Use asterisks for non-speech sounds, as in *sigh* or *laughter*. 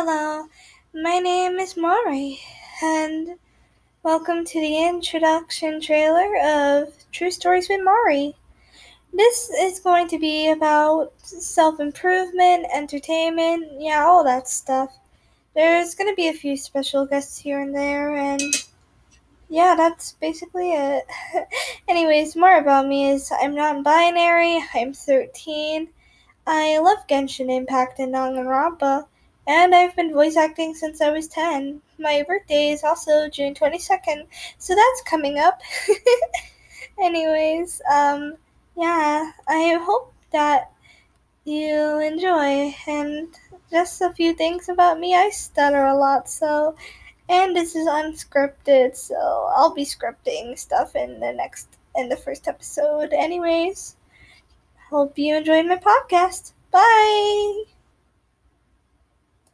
Hello, my name is Mari, and welcome to the introduction trailer of True Stories with Mari. This is going to be about self improvement, entertainment, yeah, all that stuff. There's going to be a few special guests here and there, and yeah, that's basically it. *laughs* Anyways, more about me is I'm non binary, I'm 13, I love Genshin Impact and Danganronpa and I've been voice acting since I was 10. My birthday is also June 22nd, so that's coming up. *laughs* Anyways, um, yeah, I hope that you enjoy. And just a few things about me I stutter a lot, so. And this is unscripted, so I'll be scripting stuff in the next, in the first episode. Anyways, hope you enjoyed my podcast. Bye!